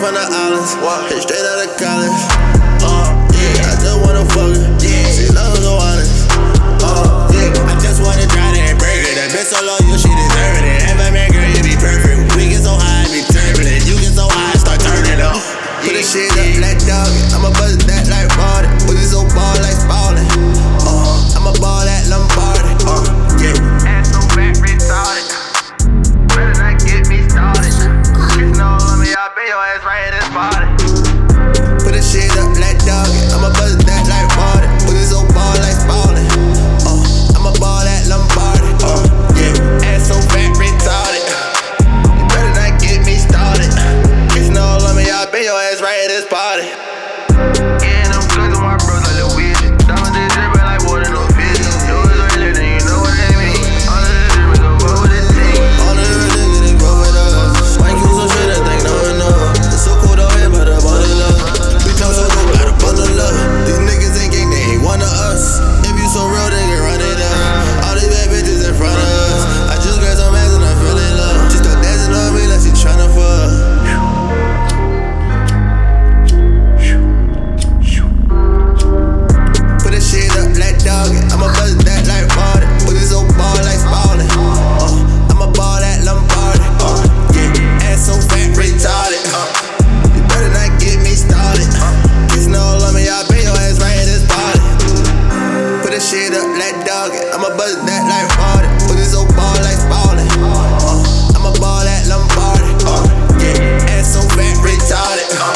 from the islands. Walk straight out of college. right his body. Put this shit up, like dog, I'ma buzz down. up like dog, I'ma buzz that like water. Put this old ball like spawning. Uh, I'ma ball at Lombardi. Uh, yeah, ass so fat, retarded. Uh,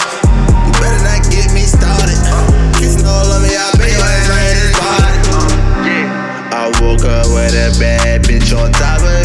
you better not get me started. Uh, kissing all of me, I be on this body. Uh, yeah. I woke up with a bad bitch on top of